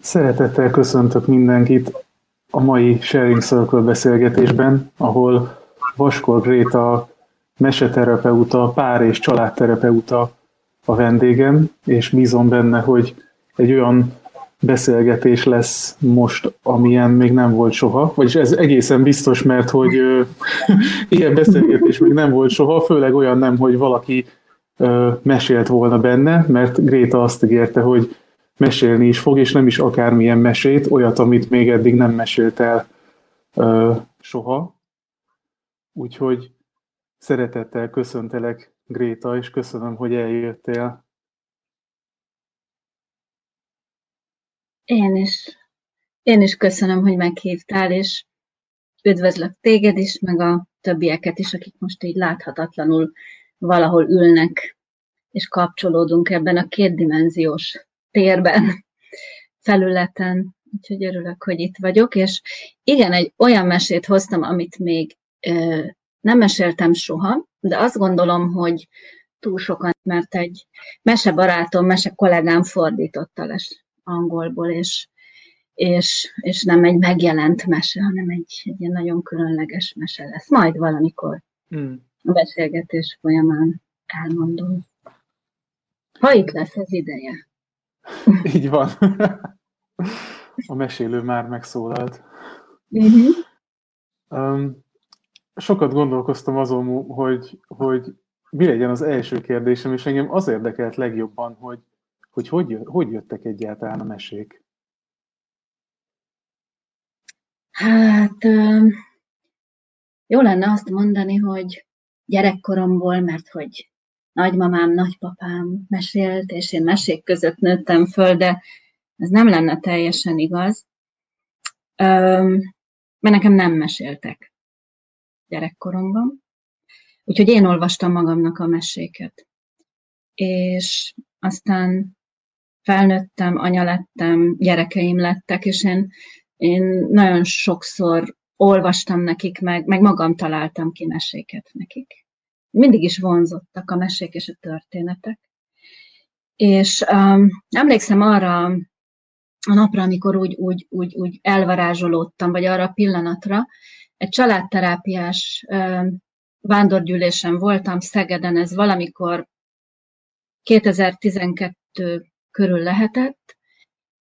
Szeretettel köszöntök mindenkit a mai Sharing Circle beszélgetésben, ahol Vaskor Gréta meseterapeuta, pár- és családterapeuta a vendégem, és bízom benne, hogy egy olyan beszélgetés lesz most, amilyen még nem volt soha, vagyis ez egészen biztos, mert hogy ö, ilyen beszélgetés még nem volt soha, főleg olyan nem, hogy valaki ö, mesélt volna benne, mert Gréta azt ígérte, hogy mesélni is fog, és nem is akármilyen mesét, olyat, amit még eddig nem mesélt el ö, soha. Úgyhogy szeretettel köszöntelek, Gréta, és köszönöm, hogy eljöttél. Én is. Én is köszönöm, hogy meghívtál, és üdvözlök téged is, meg a többieket is, akik most így láthatatlanul valahol ülnek, és kapcsolódunk ebben a kétdimenziós térben, felületen. Úgyhogy örülök, hogy itt vagyok, és igen, egy olyan mesét hoztam, amit még ö, nem meséltem soha, de azt gondolom, hogy túl sokan, mert egy mesebarátom, mese kollégám fordította lesz angolból, és, és, és nem egy megjelent mese, hanem egy, egy ilyen nagyon különleges mese lesz. Majd valamikor hmm. a beszélgetés folyamán elmondom. Ha itt lesz az ideje. Így van. A mesélő már megszólalt. Uh-huh. Um, sokat gondolkoztam azon, hogy, hogy mi legyen az első kérdésem, és engem az érdekelt legjobban, hogy hogy hogy, hogy jöttek egyáltalán a mesék? Hát jó lenne azt mondani, hogy gyerekkoromból, mert hogy nagymamám, nagypapám mesélt, és én mesék között nőttem föl, de ez nem lenne teljesen igaz, mert nekem nem meséltek gyerekkoromban. Úgyhogy én olvastam magamnak a meséket. És aztán felnőttem, anya lettem, gyerekeim lettek, és én, én nagyon sokszor olvastam nekik, meg, meg magam találtam ki meséket nekik. Mindig is vonzottak a mesék és a történetek. És um, emlékszem arra a napra, amikor úgy, úgy, úgy, úgy elvarázsolódtam, vagy arra a pillanatra, egy családterápiás um, vándorgyűlésen voltam Szegeden, ez valamikor 2012 körül lehetett,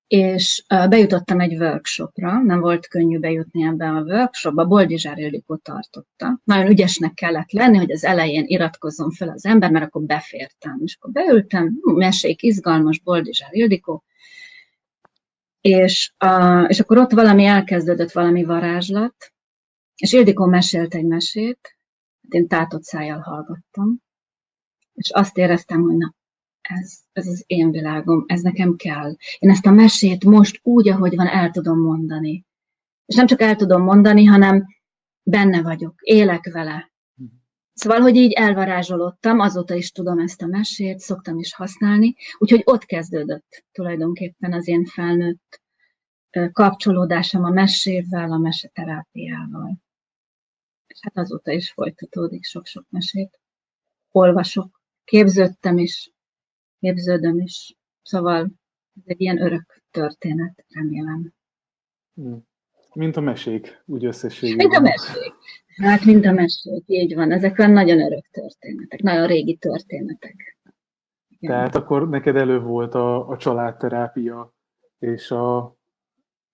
és bejutottam egy workshopra, nem volt könnyű bejutni ebben a workshopba, Boldizsár Ildikó tartotta. Nagyon ügyesnek kellett lenni, hogy az elején iratkozzon fel az ember, mert akkor befértem. És akkor beültem, mesék, izgalmas, Boldizsár Ildikó, és, és akkor ott valami elkezdődött, valami varázslat, és Ildikó mesélt egy mesét, hát én tátott szájjal hallgattam, és azt éreztem, hogy na, ez, ez az én világom, ez nekem kell. Én ezt a mesét most úgy, ahogy van, el tudom mondani. És nem csak el tudom mondani, hanem benne vagyok, élek vele. Szóval, hogy így elvarázsolódtam, azóta is tudom ezt a mesét, szoktam is használni, úgyhogy ott kezdődött tulajdonképpen az én felnőtt kapcsolódásom a mesével, a meseterápiával. És hát azóta is folytatódik sok-sok mesét. Olvasok, képződtem is, képződöm is. Szóval ez egy ilyen örök történet, remélem. Hmm. Mint a mesék, úgy összességében. Mint a mesék. Hát, mint a mesék, így van. Ezek olyan nagyon örök történetek, nagyon régi történetek. Igen. Tehát akkor neked elő volt a, a családterápia, és a,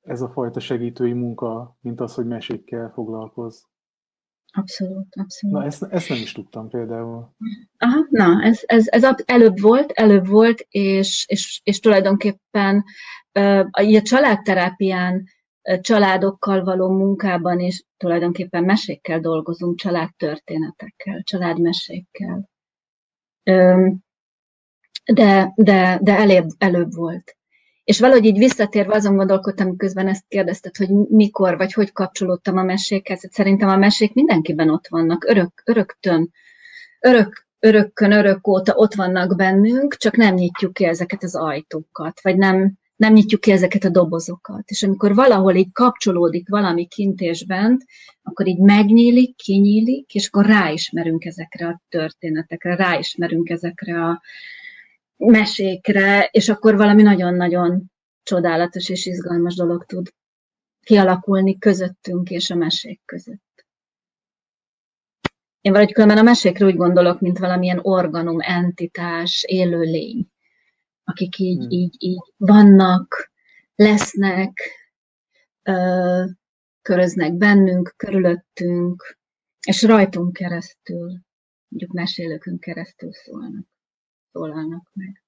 ez a fajta segítői munka, mint az, hogy mesékkel foglalkozz. Abszolút, abszolút. Na, ezt, ezt nem is tudtam például. Aha, na, ez, ez, ez előbb volt, előbb volt, és, és, és tulajdonképpen a családterápián, családokkal való munkában is tulajdonképpen mesékkel dolgozunk, családtörténetekkel, családmesékkel. De, de, de előbb, előbb volt. És valahogy így visszatérve azon gondolkodtam, közben ezt kérdezted, hogy mikor vagy hogy kapcsolódtam a mesékhez. Szerintem a mesék mindenkiben ott vannak, örök, öröktön, örök, örökkön, örök óta ott vannak bennünk, csak nem nyitjuk ki ezeket az ajtókat, vagy nem, nem nyitjuk ki ezeket a dobozokat. És amikor valahol így kapcsolódik valami kint és bent, akkor így megnyílik, kinyílik, és akkor ráismerünk ezekre a történetekre, ráismerünk ezekre a, mesékre, és akkor valami nagyon-nagyon csodálatos és izgalmas dolog tud kialakulni közöttünk és a mesék között. Én valahogy különben a mesékre úgy gondolok, mint valamilyen organum, entitás, élőlény, akik így, hmm. így, így vannak, lesznek, ö, köröznek bennünk, körülöttünk, és rajtunk keresztül, mondjuk mesélőkön keresztül szólnak, szólalnak meg.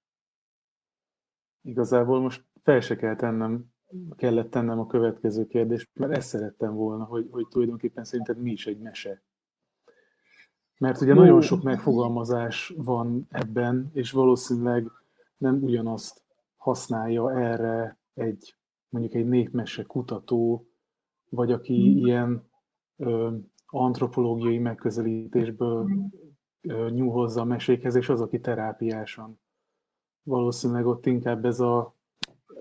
Igazából most fel se kell tennem, kellett tennem a következő kérdést, mert ezt szerettem volna, hogy, hogy tulajdonképpen szerinted mi is egy mese. Mert ugye nagyon sok megfogalmazás van ebben, és valószínűleg nem ugyanazt használja erre egy mondjuk egy népmese kutató, vagy aki mm. ilyen ö, antropológiai megközelítésből ö, nyúl hozzá a mesékhez, és az, aki terápiásan. Valószínűleg ott inkább ez a,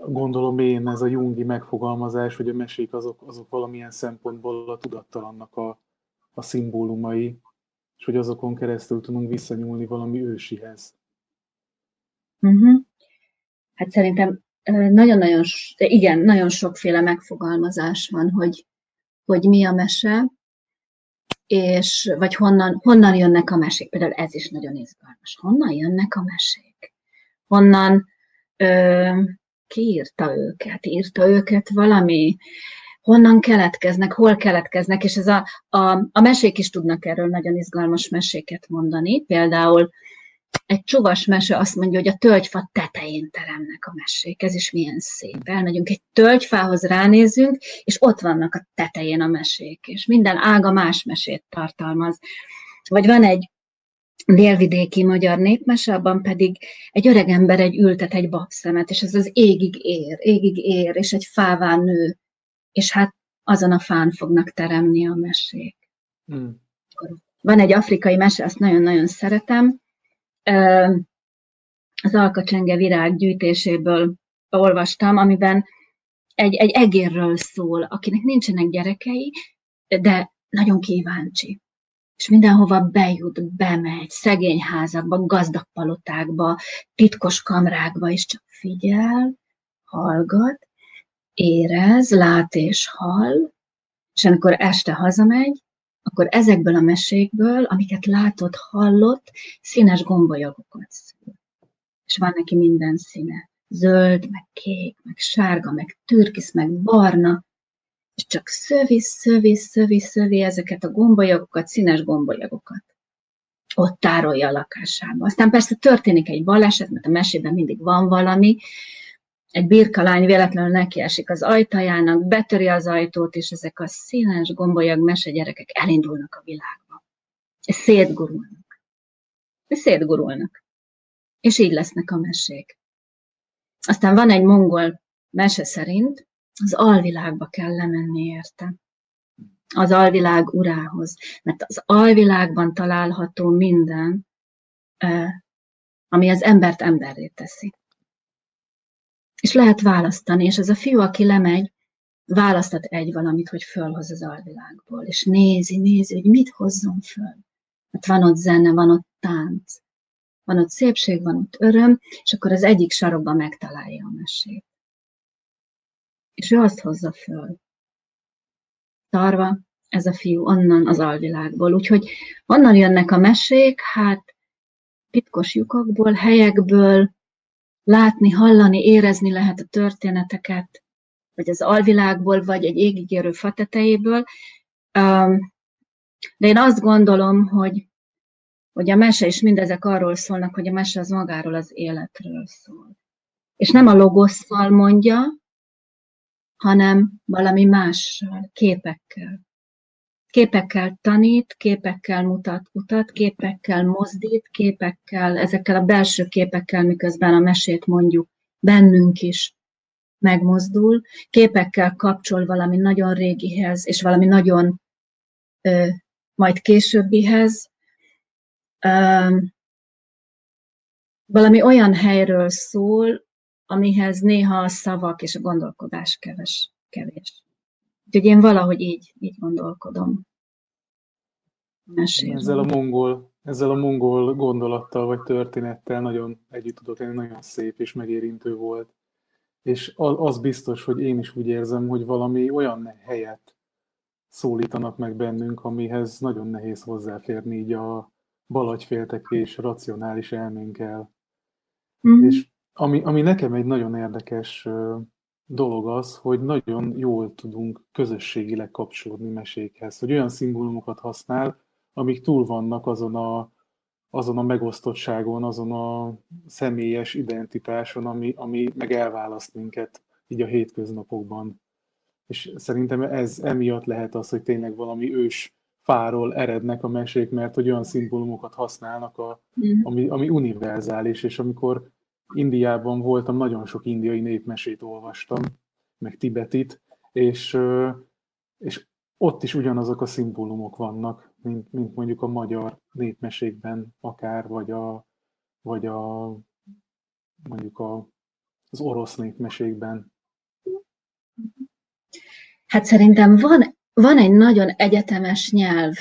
gondolom én, ez a jungi megfogalmazás, hogy a mesék azok, azok valamilyen szempontból a tudattalannak a, a szimbólumai, és hogy azokon keresztül tudunk visszanyúlni valami ősihez. Uh-huh. Hát szerintem nagyon-nagyon, igen, nagyon sokféle megfogalmazás van, hogy, hogy mi a mese, és vagy honnan, honnan jönnek a mesék. Például ez is nagyon izgalmas. Honnan jönnek a mesék? Honnan, ö, ki írta őket? Írta őket valami? Honnan keletkeznek? Hol keletkeznek? És ez a, a, a mesék is tudnak erről nagyon izgalmas meséket mondani. Például egy csuvas mese azt mondja, hogy a tölgyfa tetején teremnek a mesék. Ez is milyen szép. Elmegyünk egy tölgyfához, ránézünk, és ott vannak a tetején a mesék, és minden ága más mesét tartalmaz. Vagy van egy délvidéki magyar népmese, abban pedig egy öreg ember egy ültet egy babszemet, és ez az égig ér, égig ér, és egy fáván nő, és hát azon a fán fognak teremni a mesék. Hmm. Van egy afrikai mese, azt nagyon-nagyon szeretem, az alkacsenge virág gyűjtéséből olvastam, amiben egy, egy egérről szól, akinek nincsenek gyerekei, de nagyon kíváncsi. És mindenhova bejut, bemegy, szegény házakba, gazdag palotákba, titkos kamrákba, és csak figyel, hallgat, érez, lát és hall, és amikor este hazamegy, akkor ezekből a mesékből, amiket látott, hallott, színes gombolyagokat szül. És van neki minden színe. Zöld, meg kék, meg sárga, meg türkisz, meg barna, és csak szövi, szövi, szövi, szövi ezeket a gombolyagokat, színes gombolyagokat. Ott tárolja a lakásába. Aztán persze történik egy baleset, mert a mesében mindig van valami, egy birkalány véletlenül nekiesik az ajtajának, betöri az ajtót, és ezek a színes gombolyag mesegyerekek elindulnak a világba. És szétgurulnak. És szétgurulnak. És így lesznek a mesék. Aztán van egy mongol mese szerint, az alvilágba kell lemenni érte. Az alvilág urához. Mert az alvilágban található minden, ami az embert emberré teszi és lehet választani, és ez a fiú, aki lemegy, választat egy valamit, hogy fölhoz az alvilágból, és nézi, nézi, hogy mit hozzon föl. Hát van ott zene, van ott tánc, van ott szépség, van ott öröm, és akkor az egyik sarokban megtalálja a mesét. És ő azt hozza föl. Tarva, ez a fiú onnan az alvilágból. Úgyhogy onnan jönnek a mesék, hát titkos lyukakból, helyekből, látni, hallani, érezni lehet a történeteket, vagy az alvilágból, vagy egy égigérő fatetejéből. De én azt gondolom, hogy, hogy a mese és mindezek arról szólnak, hogy a mese az magáról az életről szól. És nem a logosszal mondja, hanem valami mással, képekkel. Képekkel tanít, képekkel mutat utat, képekkel mozdít, képekkel, ezekkel a belső képekkel, miközben a mesét mondjuk bennünk is megmozdul, képekkel kapcsol valami nagyon régihez, és valami nagyon ö, majd későbbihez. Ö, valami olyan helyről szól, amihez néha a szavak és a gondolkodás keves, kevés. Úgyhogy én valahogy így, így gondolkodom. Mesélni. Ezzel a mongol, ezzel a mongol gondolattal vagy történettel nagyon együtt tudok lenni, nagyon szép és megérintő volt. és az biztos, hogy én is úgy érzem, hogy valami olyan helyet szólítanak meg bennünk, amihez nagyon nehéz hozzáférni így a balagyféltekés racionális elménkkel. Mm. És ami, ami nekem egy nagyon érdekes dolog az, hogy nagyon jól tudunk közösségileg kapcsolódni mesékhez, hogy olyan szimbólumokat használ, amik túl vannak azon a, azon a megosztottságon, azon a személyes identitáson, ami, ami meg elválaszt minket így a hétköznapokban. És szerintem ez emiatt lehet az, hogy tényleg valami ős fáról erednek a mesék, mert hogy olyan szimbólumokat használnak, a, mm. ami, ami univerzális, és amikor Indiában voltam, nagyon sok indiai népmesét olvastam, meg tibetit, és, és ott is ugyanazok a szimbólumok vannak, mint, mint mondjuk a magyar népmesékben akár, vagy a, vagy a mondjuk a, az orosz népmesékben. Hát szerintem van, van egy nagyon egyetemes nyelv,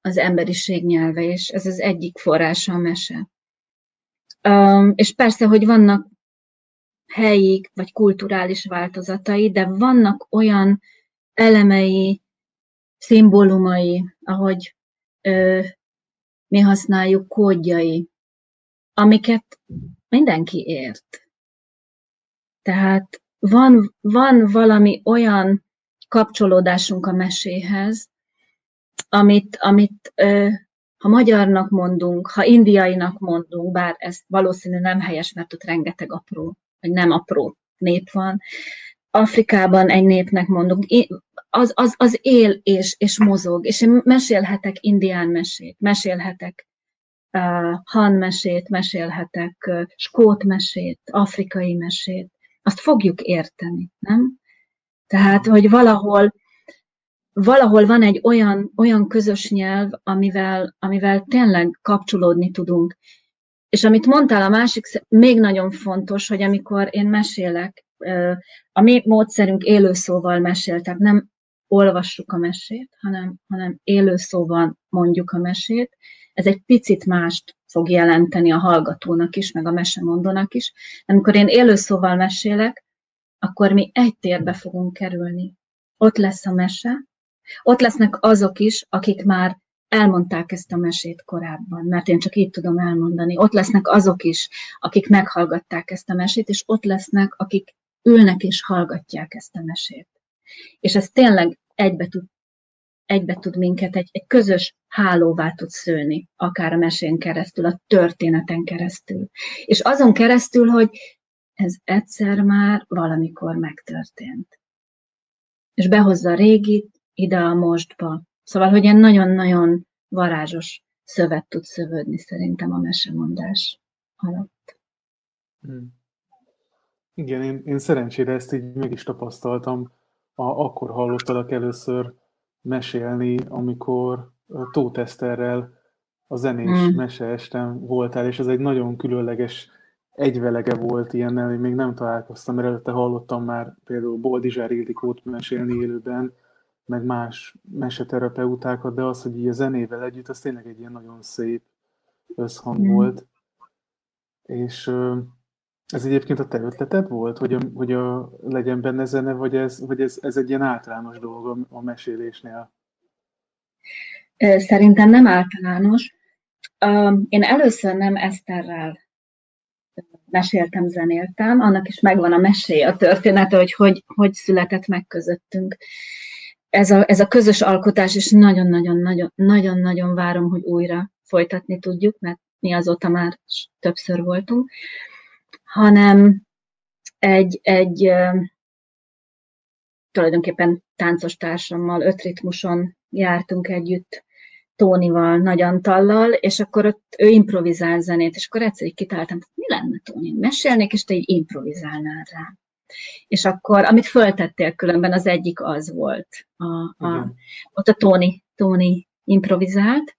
az emberiség nyelve, és ez az egyik forrása a mese. És persze, hogy vannak helyi vagy kulturális változatai, de vannak olyan elemei, szimbólumai, ahogy ö, mi használjuk kódjai, amiket mindenki ért. Tehát van, van valami olyan kapcsolódásunk a meséhez, amit, amit ö, ha magyarnak mondunk, ha indiainak mondunk, bár ez valószínű nem helyes, mert ott rengeteg apró, vagy nem apró nép van, Afrikában egy népnek mondunk, az, az, az él és, és mozog, és én mesélhetek indián mesét, mesélhetek uh, han mesét, mesélhetek uh, skót mesét, afrikai mesét, azt fogjuk érteni, nem? Tehát, hogy valahol valahol van egy olyan, olyan közös nyelv, amivel, amivel tényleg kapcsolódni tudunk. És amit mondtál, a másik még nagyon fontos, hogy amikor én mesélek, a mi módszerünk élőszóval mesél, tehát nem olvassuk a mesét, hanem, hanem élőszóval mondjuk a mesét. Ez egy picit mást fog jelenteni a hallgatónak is, meg a mesemondónak is. Amikor én élőszóval mesélek, akkor mi egy térbe fogunk kerülni. Ott lesz a mese, ott lesznek azok is, akik már elmondták ezt a mesét korábban, mert én csak így tudom elmondani. Ott lesznek azok is, akik meghallgatták ezt a mesét, és ott lesznek, akik ülnek és hallgatják ezt a mesét. És ez tényleg egybe tud, egybe tud minket, egy, egy közös hálóvá tud szülni, akár a mesén keresztül, a történeten keresztül. És azon keresztül, hogy ez egyszer már valamikor megtörtént. És behozza a régit, ide a mostba. Szóval, hogy ilyen nagyon-nagyon varázsos szövet tud szövődni szerintem a mesemondás alatt. Hmm. Igen, én, én szerencsére ezt így meg is tapasztaltam. A, akkor hallottalak először mesélni, amikor Tóth Eszterrel a zenés hmm. meseestem voltál, és ez egy nagyon különleges egyvelege volt ilyennel, én még nem találkoztam, mert előtte hallottam már például Boldizsár Ildikót mesélni élőben, meg más meseterapeutákat, de az, hogy így a zenével együtt, az tényleg egy ilyen nagyon szép összhang mm. volt. És ez egyébként a te ötleted volt, hogy, a, hogy a, legyen benne zene, vagy ez, vagy ez, ez egy ilyen általános dolog a, mesélésnél? Szerintem nem általános. Én először nem Eszterrel meséltem, zenéltem, annak is megvan a meséje, a története, hogy hogy, hogy született meg közöttünk ez a, ez a közös alkotás, és nagyon-nagyon-nagyon várom, hogy újra folytatni tudjuk, mert mi azóta már többször voltunk, hanem egy, egy tulajdonképpen táncos társammal, öt ritmuson jártunk együtt, Tónival, Nagy Antallal, és akkor ott ő improvizál zenét, és akkor egyszer így kitaláltam, mi lenne Tóni, mesélnék, és te így improvizálnál rá. És akkor, amit föltettél különben, az egyik az volt. A, a, ott a Tony, Tony improvizált,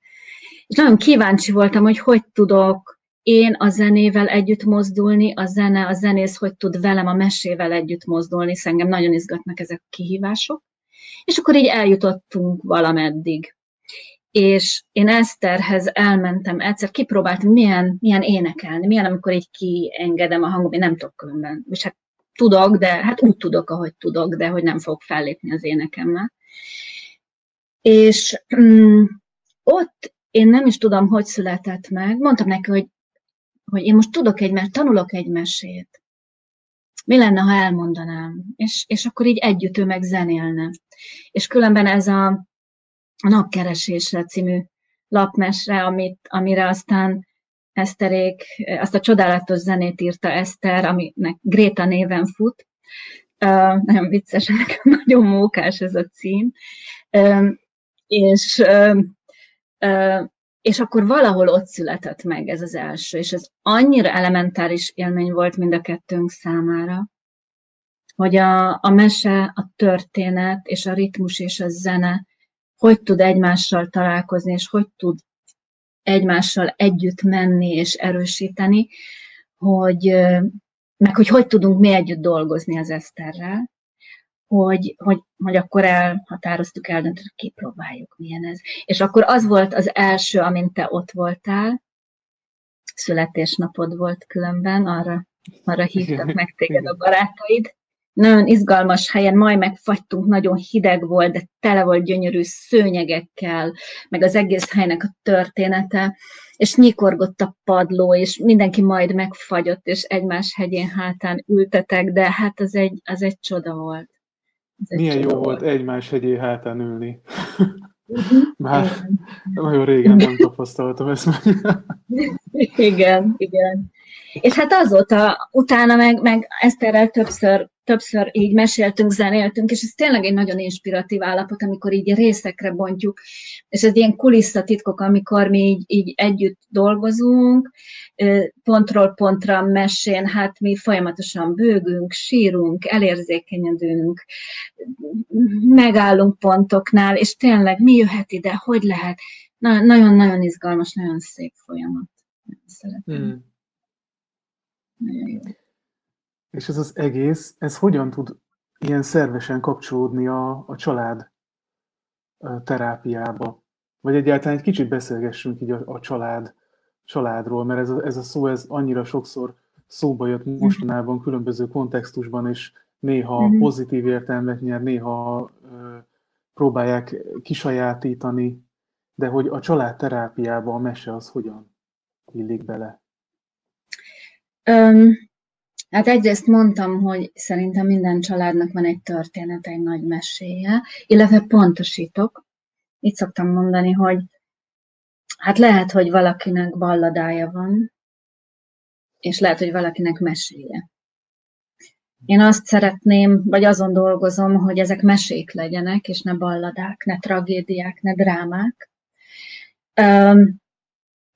és nagyon kíváncsi voltam, hogy hogy tudok én a zenével együtt mozdulni, a zene, a zenész hogy tud velem a mesével együtt mozdulni, hiszen engem nagyon izgatnak ezek a kihívások. És akkor így eljutottunk valameddig. és én Eszterhez elmentem, egyszer kipróbáltam, milyen, milyen énekelni, milyen, amikor így kiengedem a hangom, én nem tudok különben. És hát tudok, de hát úgy tudok, ahogy tudok, de hogy nem fogok fellépni az énekemmel. És mm, ott én nem is tudom, hogy született meg. Mondtam neki, hogy, hogy én most tudok egy, mert tanulok egy mesét. Mi lenne, ha elmondanám? És, és akkor így együtt ő meg zenélne. És különben ez a, a Napkeresésre című lapmesre, amit, amire aztán Eszterék, azt a csodálatos zenét írta Eszter, aminek Gréta néven fut. Uh, nagyon vicces, nagyon mókás ez a cím. És és akkor valahol ott született meg ez az első, és ez annyira elementáris élmény volt mind a kettőnk számára, hogy a, a mese, a történet, és a ritmus és a zene hogy tud egymással találkozni, és hogy tud egymással együtt menni és erősíteni, hogy, meg hogy hogy tudunk mi együtt dolgozni az Eszterrel, hogy, hogy, hogy akkor elhatároztuk, eldöntöttük, kipróbáljuk, milyen ez. És akkor az volt az első, amint te ott voltál, születésnapod volt különben, arra, arra hívtak meg téged a barátaid. Nagyon izgalmas helyen, majd megfagytunk, nagyon hideg volt, de tele volt gyönyörű szőnyegekkel, meg az egész helynek a története, és nyikorgott a padló, és mindenki majd megfagyott, és egymás hegyén hátán ültetek, de hát az egy, az egy csoda volt. Milyen jó volt egymás hegyé hátán ülni. Bár igen. nagyon régen nem tapasztaltam ezt meg. igen, igen. És hát azóta, utána meg, meg Eszterrel többször többször így meséltünk, zenéltünk, és ez tényleg egy nagyon inspiratív állapot, amikor így részekre bontjuk, és ez ilyen kulisszatitkok, amikor mi így, így együtt dolgozunk, pontról pontra mesén, hát mi folyamatosan bőgünk, sírunk, elérzékenyedünk, megállunk pontoknál, és tényleg mi jöhet ide, hogy lehet. Nagyon-nagyon izgalmas, nagyon szép folyamat. Szeretem. Hmm. Nagyon jó. És ez az egész, ez hogyan tud ilyen szervesen kapcsolódni a, a család terápiába? Vagy egyáltalán egy kicsit beszélgessünk így a, a család, családról, mert ez a, ez a szó ez annyira sokszor szóba jött mostanában különböző kontextusban, és néha mhm. pozitív értelmet nyer, néha ö, próbálják kisajátítani, de hogy a családterápiába a mese az hogyan illik bele? Um, Hát egyrészt mondtam, hogy szerintem minden családnak van egy történet, egy nagy meséje, illetve pontosítok. Itt szoktam mondani, hogy hát lehet, hogy valakinek balladája van, és lehet, hogy valakinek meséje. Én azt szeretném, vagy azon dolgozom, hogy ezek mesék legyenek, és ne balladák, ne tragédiák, ne drámák.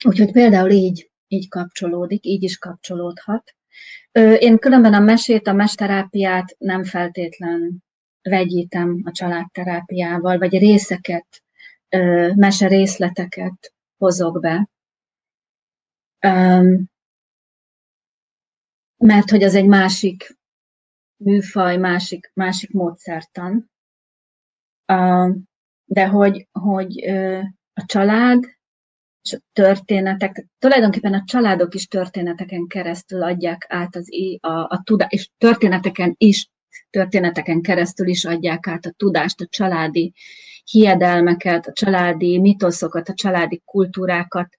Úgyhogy például így, így kapcsolódik, így is kapcsolódhat. Én különben a mesét, a mesterápiát nem feltétlen vegyítem a családterápiával, vagy részeket, mese részleteket hozok be. Mert hogy az egy másik műfaj, másik, másik módszertan. De hogy, hogy a család és a történetek, tulajdonképpen a családok is történeteken keresztül adják át az, a, a tudást, és történeteken is, történeteken keresztül is adják át a tudást, a családi hiedelmeket, a családi mitoszokat, a családi kultúrákat,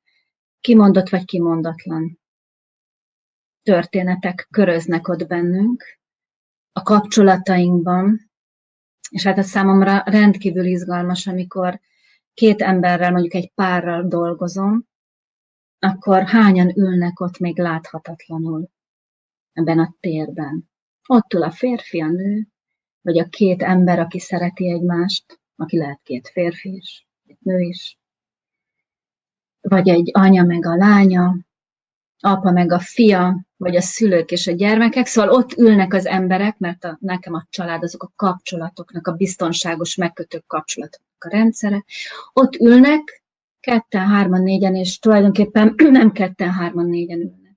kimondott vagy kimondatlan. Történetek köröznek ott bennünk, a kapcsolatainkban, és hát a számomra rendkívül izgalmas, amikor két emberrel, mondjuk egy párral dolgozom, akkor hányan ülnek ott még láthatatlanul ebben a térben. Ott ül a férfi, a nő, vagy a két ember, aki szereti egymást, aki lehet két férfi is, egy nő is, vagy egy anya meg a lánya, apa meg a fia, vagy a szülők és a gyermekek, szóval ott ülnek az emberek, mert a, nekem a család azok a kapcsolatoknak, a biztonságos megkötő kapcsolatoknak a rendszere. Ott ülnek, ketten, hárman, négyen, és tulajdonképpen nem ketten, hárman, négyen ülnek,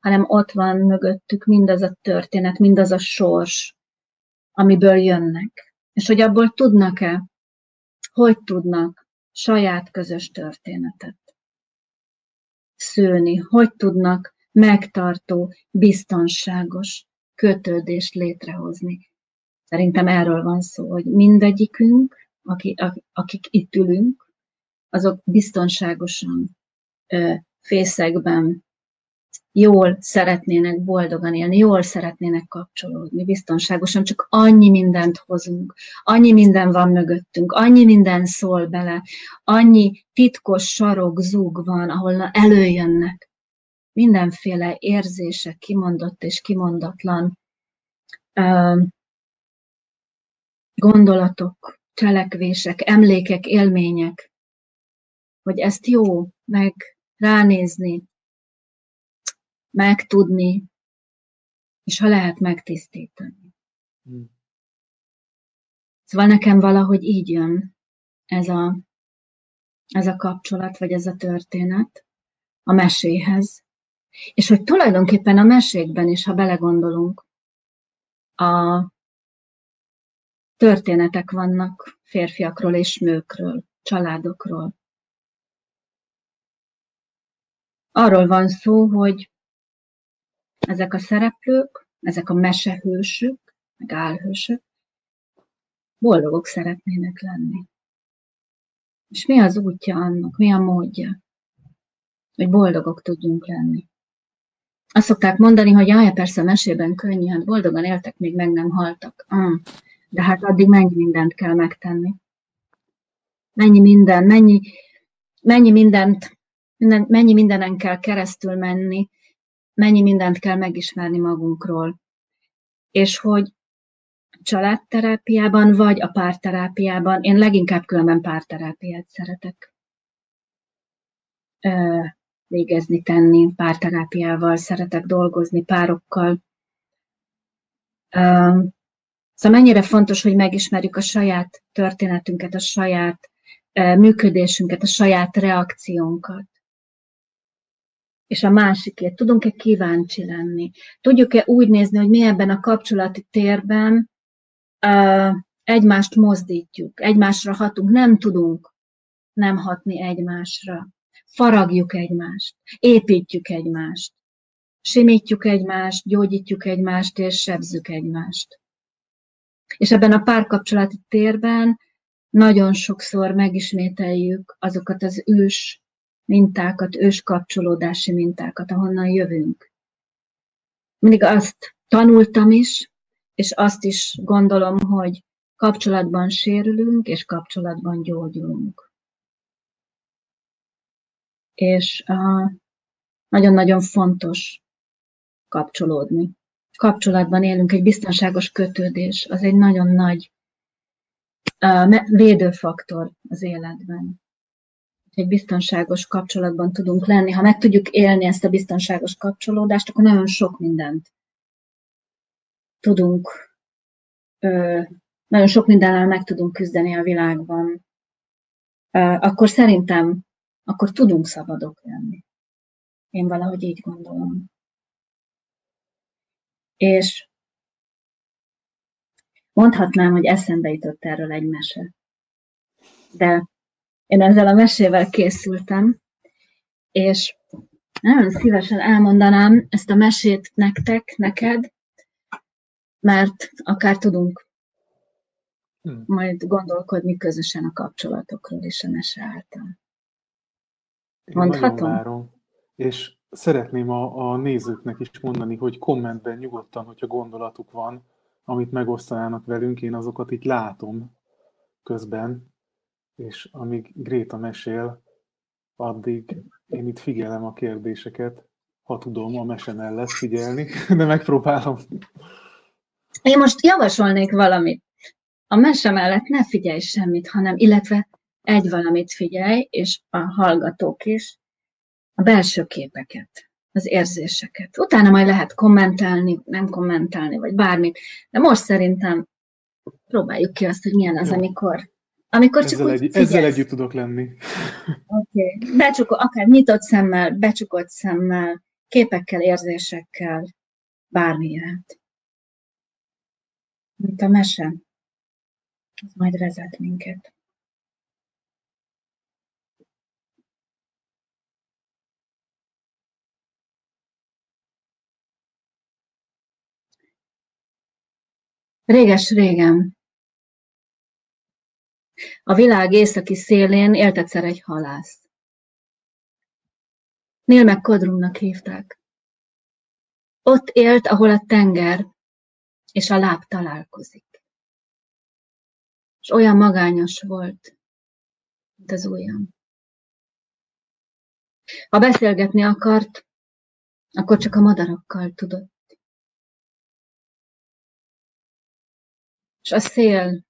hanem ott van mögöttük mindaz a történet, mindaz a sors, amiből jönnek. És hogy abból tudnak-e, hogy tudnak saját közös történetet szőni, hogy tudnak megtartó, biztonságos kötődést létrehozni. Szerintem erről van szó, hogy mindegyikünk, akik, akik itt ülünk, azok biztonságosan fészekben jól szeretnének boldogan élni, jól szeretnének kapcsolódni, biztonságosan, csak annyi mindent hozunk, annyi minden van mögöttünk, annyi minden szól bele, annyi titkos sarok, zúg van, ahol előjönnek. Mindenféle érzések, kimondott és kimondatlan gondolatok, cselekvések, emlékek, élmények, hogy ezt jó meg ránézni, megtudni, és ha lehet megtisztítani. Hmm. Szóval nekem valahogy így jön ez a, ez a kapcsolat, vagy ez a történet a meséhez. És hogy tulajdonképpen a mesékben is, ha belegondolunk, a történetek vannak férfiakról és nőkről, családokról. Arról van szó, hogy ezek a szereplők, ezek a mesehősök, meg álhősök, boldogok szeretnének lenni. És mi az útja annak, mi a módja, hogy boldogok tudjunk lenni? Azt szokták mondani, hogy jaj, persze mesében könnyű, hát boldogan éltek, még meg nem haltak. Ah, de hát addig mennyi mindent kell megtenni. Mennyi minden, mennyi, mennyi mindent, mennyi mindenen kell keresztül menni, mennyi mindent kell megismerni magunkról. És hogy családterápiában vagy a párterápiában, én leginkább különben párterápiát szeretek végezni, tenni, párterápiával szeretek dolgozni, párokkal. Szóval mennyire fontos, hogy megismerjük a saját történetünket, a saját működésünket, a saját reakciónkat és a másikért? Tudunk-e kíváncsi lenni? Tudjuk-e úgy nézni, hogy mi ebben a kapcsolati térben uh, egymást mozdítjuk, egymásra hatunk, nem tudunk nem hatni egymásra. Faragjuk egymást, építjük egymást, simítjuk egymást, gyógyítjuk egymást, és sebzzük egymást. És ebben a párkapcsolati térben nagyon sokszor megismételjük azokat az ős mintákat, őskapcsolódási mintákat, ahonnan jövünk. Mindig azt tanultam is, és azt is gondolom, hogy kapcsolatban sérülünk, és kapcsolatban gyógyulunk. És uh, nagyon-nagyon fontos kapcsolódni. Kapcsolatban élünk, egy biztonságos kötődés, az egy nagyon nagy védőfaktor az életben egy biztonságos kapcsolatban tudunk lenni. Ha meg tudjuk élni ezt a biztonságos kapcsolódást, akkor nagyon sok mindent tudunk, nagyon sok mindennel meg tudunk küzdeni a világban. Akkor szerintem, akkor tudunk szabadok lenni. Én valahogy így gondolom. És mondhatnám, hogy eszembe jutott erről egy mese. De én ezzel a mesével készültem, és nagyon szívesen elmondanám ezt a mesét nektek, neked, mert akár tudunk hmm. majd gondolkodni közösen a kapcsolatokról és a mese által. Mondhatom? És szeretném a, a nézőknek is mondani, hogy kommentben nyugodtan, hogyha gondolatuk van, amit megosztanának velünk, én azokat itt látom közben, és amíg Gréta mesél, addig én itt figyelem a kérdéseket, ha tudom, a mese mellett figyelni, de megpróbálom. Én most javasolnék valamit. A mese mellett ne figyelj semmit, hanem, illetve egy valamit figyelj, és a hallgatók is, a belső képeket, az érzéseket. Utána majd lehet kommentálni, nem kommentálni, vagy bármit. De most szerintem próbáljuk ki azt, hogy milyen az, amikor amikor csak ezzel, egy, ezzel együtt tudok lenni. Oké. Okay. Becsukó, akár nyitott szemmel, becsukott szemmel, képekkel, érzésekkel, bármi jöhet. Mint a mese. Ez majd vezet minket. Réges-régen, a világ északi szélén élt egyszer egy halász. Nél meg Kodrumnak hívták. Ott élt, ahol a tenger és a láb találkozik. És olyan magányos volt, mint az ujjam. Ha beszélgetni akart, akkor csak a madarakkal tudott. És a szél,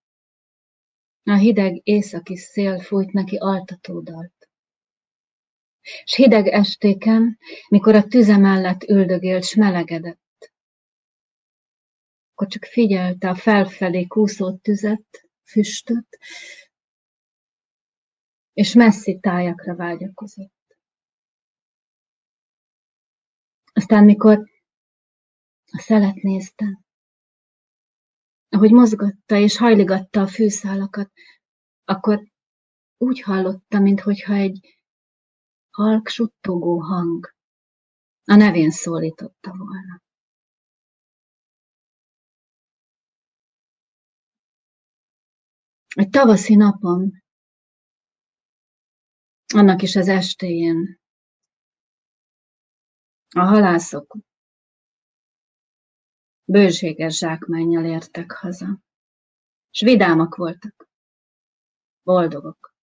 a hideg északi szél fújt neki altatódalt. S hideg estéken, mikor a tüze mellett üldögélt, s melegedett, akkor csak figyelte a felfelé kúszó tüzet, füstöt, és messzi tájakra vágyakozott. Aztán, mikor a szelet nézte, ahogy mozgatta és hajligatta a fűszálakat, akkor úgy hallotta, mintha egy halk suttogó hang a nevén szólította volna. Egy tavaszi napon, annak is az estéjén, a halászok bőséges zsákmánnyal értek haza, és vidámak voltak, boldogok.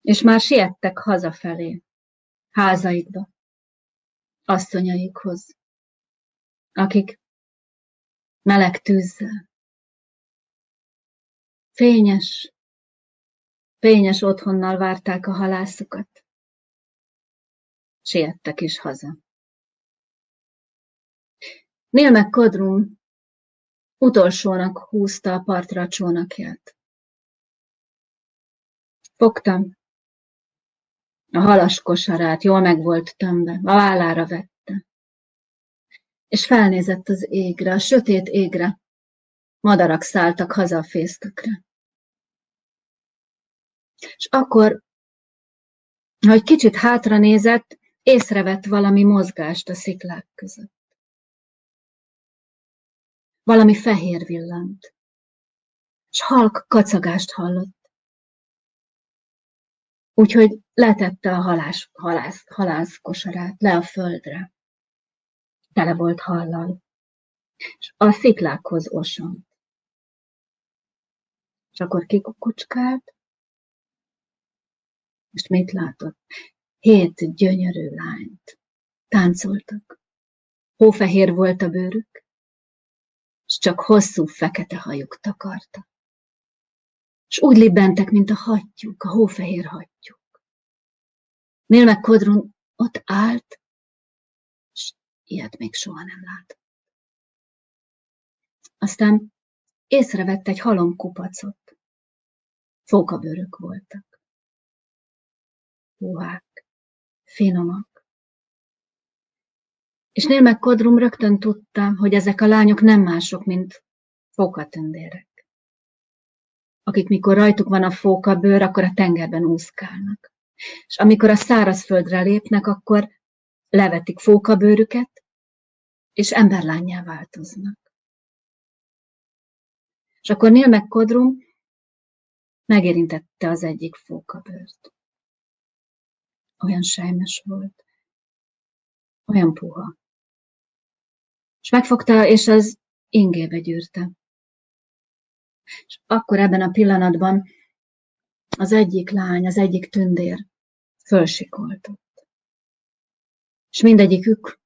És már siettek hazafelé, házaikba, asszonyaikhoz, akik meleg tűzzel, fényes, fényes otthonnal várták a halászokat. Siettek is haza. Nél meg Kodrum utolsónak húzta a partra a csónakját. Fogtam. A halas kosarát jól meg volt tömve, a vállára vette. És felnézett az égre, a sötét égre. Madarak szálltak haza a fészkökre. És akkor, hogy kicsit hátra nézett, észrevett valami mozgást a sziklák között. Valami fehér villant, s halk kacagást hallott. Úgyhogy letette a halás, halász, halászkosarát le a földre. Tele volt hallal, és a sziklákhoz osont. És akkor kikukucskált, és mit látott? Hét gyönyörű lányt. Táncoltak. Hófehér volt a bőrük, és csak hosszú fekete hajuk takarta. És úgy libbentek, mint a hattyúk, a hófehér hattyúk. Nél meg Kodrun ott állt, és ilyet még soha nem látott. Aztán észrevett egy halom kupacot. Fókabőrök voltak. Puhák, finomak, és Némek Kodrum rögtön tudta, hogy ezek a lányok nem mások, mint fókatündérek, akik mikor rajtuk van a fókabőr, akkor a tengerben úszkálnak. És amikor a szárazföldre lépnek, akkor levetik fókabőrüket, és emberlányjá változnak. És akkor Nél meg Kodrum megérintette az egyik fókabőrt. Olyan sejmes volt, olyan puha és megfogta, és az ingébe gyűrte. És akkor ebben a pillanatban az egyik lány, az egyik tündér fölsikoltott. És mindegyikük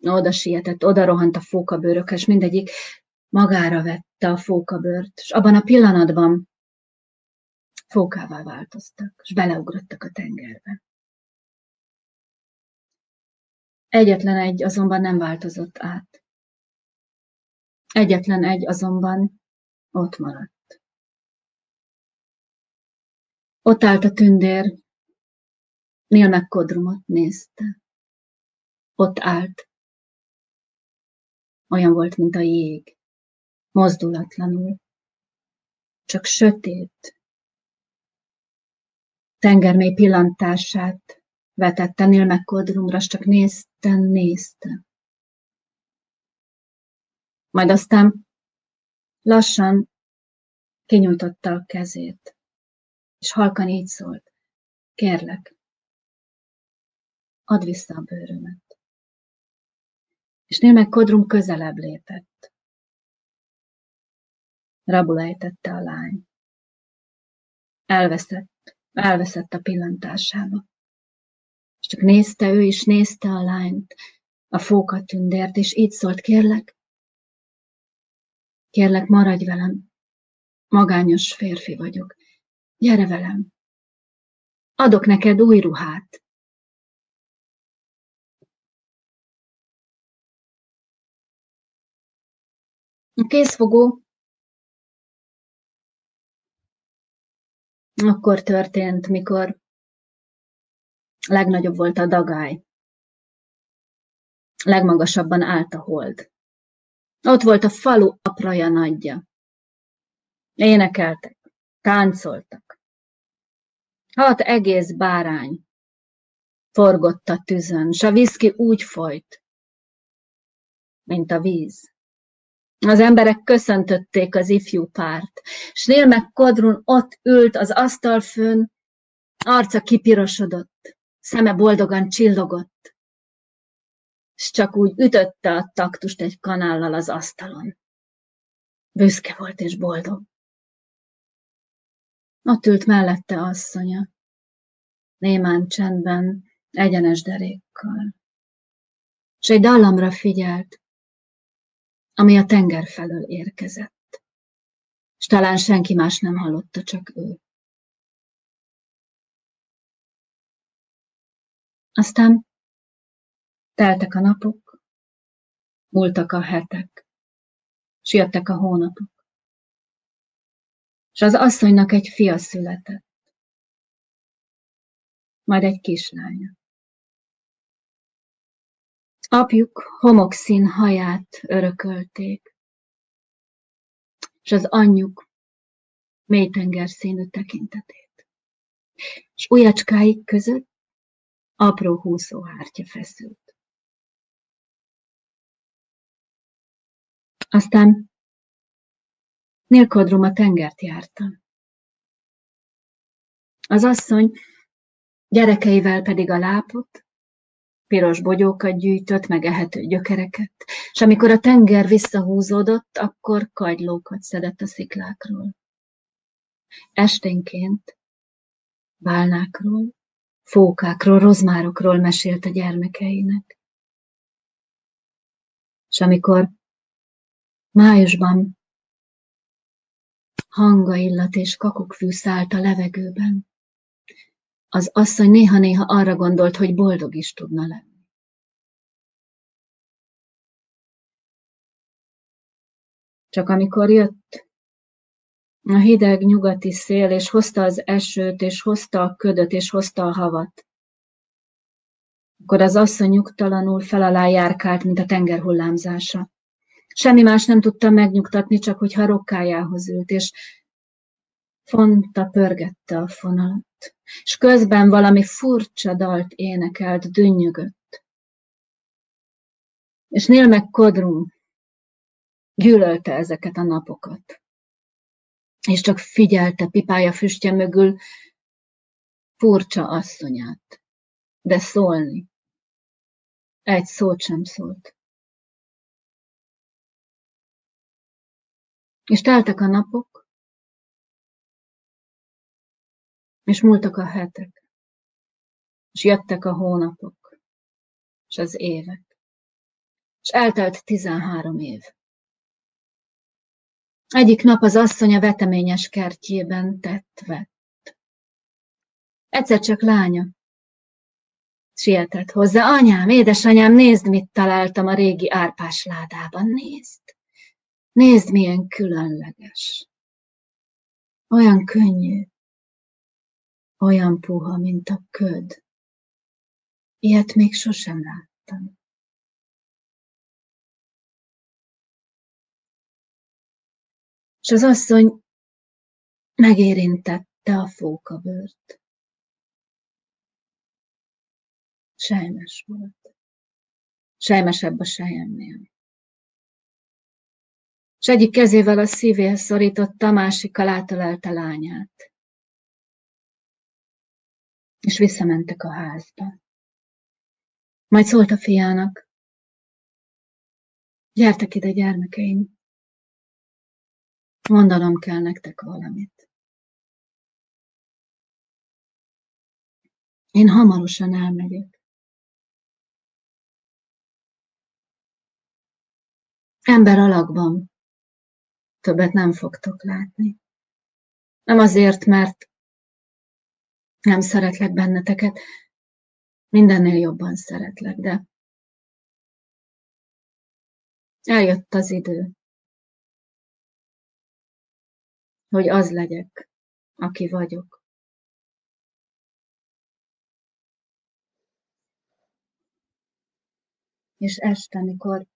oda sietett, oda rohant a fókabőrökre, és mindegyik magára vette a fókabőrt, és abban a pillanatban fókává változtak, és beleugrottak a tengerbe. Egyetlen egy azonban nem változott át. Egyetlen egy azonban ott maradt. Ott állt a tündér, Nél meg Kodrumot nézte. Ott állt. Olyan volt, mint a jég. Mozdulatlanul. Csak sötét. Tengermély pillantását vetette Neil McCodrumra, csak nézte, nézte. Majd aztán lassan kinyújtotta a kezét, és halkan így szólt. Kérlek, add vissza a bőrömet. És némek Kodrum közelebb lépett. Rabul ejtette a lány. Elveszett, elveszett a pillantásába. Csak nézte ő is, nézte a lányt, a fókat tündért, és így szólt, kérlek, kérlek, maradj velem, magányos férfi vagyok, gyere velem, adok neked új ruhát. A készfogó akkor történt, mikor legnagyobb volt a dagály. Legmagasabban állt a hold. Ott volt a falu apraja nagyja. Énekeltek, táncoltak. Hat egész bárány forgott a tüzön, s a viszki úgy folyt, mint a víz. Az emberek köszöntötték az ifjú párt, s Nél meg Kodrun ott ült az asztal fönn, arca kipirosodott, szeme boldogan csillogott, s csak úgy ütötte a taktust egy kanállal az asztalon. Büszke volt és boldog. Ott ült mellette asszonya, némán csendben, egyenes derékkal. S egy dallamra figyelt, ami a tenger felől érkezett. És talán senki más nem hallotta, csak ő. Aztán teltek a napok, múltak a hetek, s jöttek a hónapok. És az asszonynak egy fia született, majd egy kislánya. Apjuk homokszín haját örökölték, és az anyjuk mélytengerszínű tekintetét. És ujjacskáik között apró húszóhártya feszült. Aztán Nélkodrum a tengert járta. Az asszony gyerekeivel pedig a lápot, piros bogyókat gyűjtött, meg ehető gyökereket, és amikor a tenger visszahúzódott, akkor kagylókat szedett a sziklákról. Esténként bálnákról, fókákról, rozmárokról mesélt a gyermekeinek. És amikor májusban hanga illat és kakukkfű szállt a levegőben, az asszony néha-néha arra gondolt, hogy boldog is tudna lenni. Csak amikor jött a hideg nyugati szél, és hozta az esőt, és hozta a ködöt, és hozta a havat, akkor az asszony nyugtalanul fel alá járkált, mint a tenger hullámzása. Semmi más nem tudta megnyugtatni, csak hogy rokkájához ült, és fonta pörgette a fonalat és közben valami furcsa dalt énekelt, dünnyögött. És Nél meg Kodrum gyűlölte ezeket a napokat. És csak figyelte pipája füstje mögül furcsa asszonyát. De szólni. Egy szót sem szólt. És teltek a napok, És múltak a hetek, és jöttek a hónapok, és az évek, és eltelt tizenhárom év. Egyik nap az asszony a veteményes kertjében tett vett. Egyszer csak lánya. Sietett hozzá. Anyám, édesanyám, nézd, mit találtam a régi árpás ládában. Nézd. Nézd, milyen különleges. Olyan könnyű olyan puha, mint a köd. Ilyet még sosem láttam. És az asszony megérintette a fókabőrt. Sejmes volt. Sejmesebb a sejemnél. és egyik kezével a szívéhez szorította, a másikkal átölelte lányát. És visszamentek a házba. Majd szólt a fiának, gyertek ide, gyermekeim, mondanom kell nektek valamit. Én hamarosan elmegyek. Ember alakban többet nem fogtok látni. Nem azért, mert nem szeretlek benneteket, mindennél jobban szeretlek, de eljött az idő, hogy az legyek, aki vagyok. És este, mikor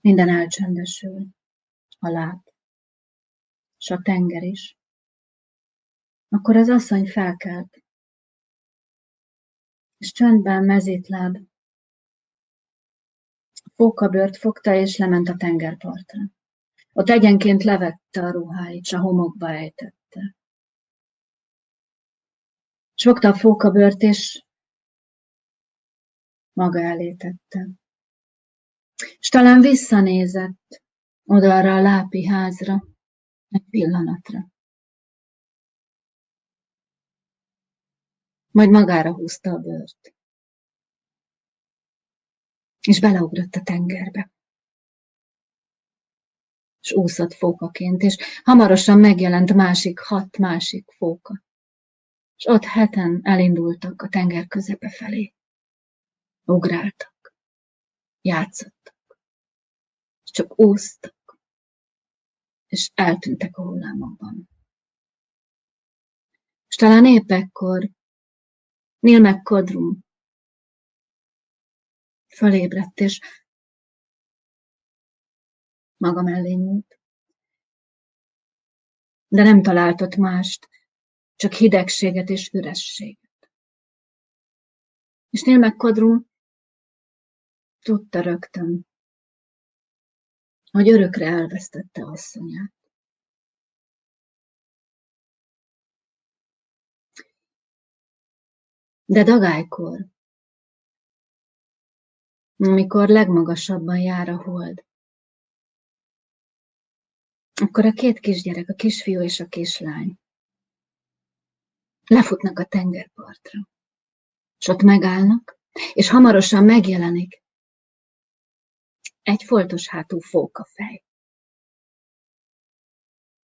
minden elcsendesül, a láb, és a tenger is, akkor az asszony felkelt, és csöndben mezítláb fókabört fogta, és lement a tengerpartra. Ott egyenként levette a ruháit, és a homokba ejtette. És fogta a fókabört, és maga elé tette. És talán visszanézett oda arra a lápi házra egy pillanatra. Majd magára húzta a bőrt. És beleugrott a tengerbe. És úszott fókaként, és hamarosan megjelent másik hat másik fóka. És ott heten elindultak a tenger közepe felé. Ugráltak, játszottak, és csak úsztak, és eltűntek a hullámokban. És talán épp ekkor Neil McCodrum fölébredt, és maga mellé nyúlt. De nem talált ott mást, csak hidegséget és ürességet. És Neil McCodrum Tudta rögtön, hogy örökre elvesztette asszonyát. De dagálykor, amikor legmagasabban jár a hold, akkor a két kisgyerek, a kisfiú és a kislány lefutnak a tengerpartra, és ott megállnak, és hamarosan megjelenik egy foltos hátú fej.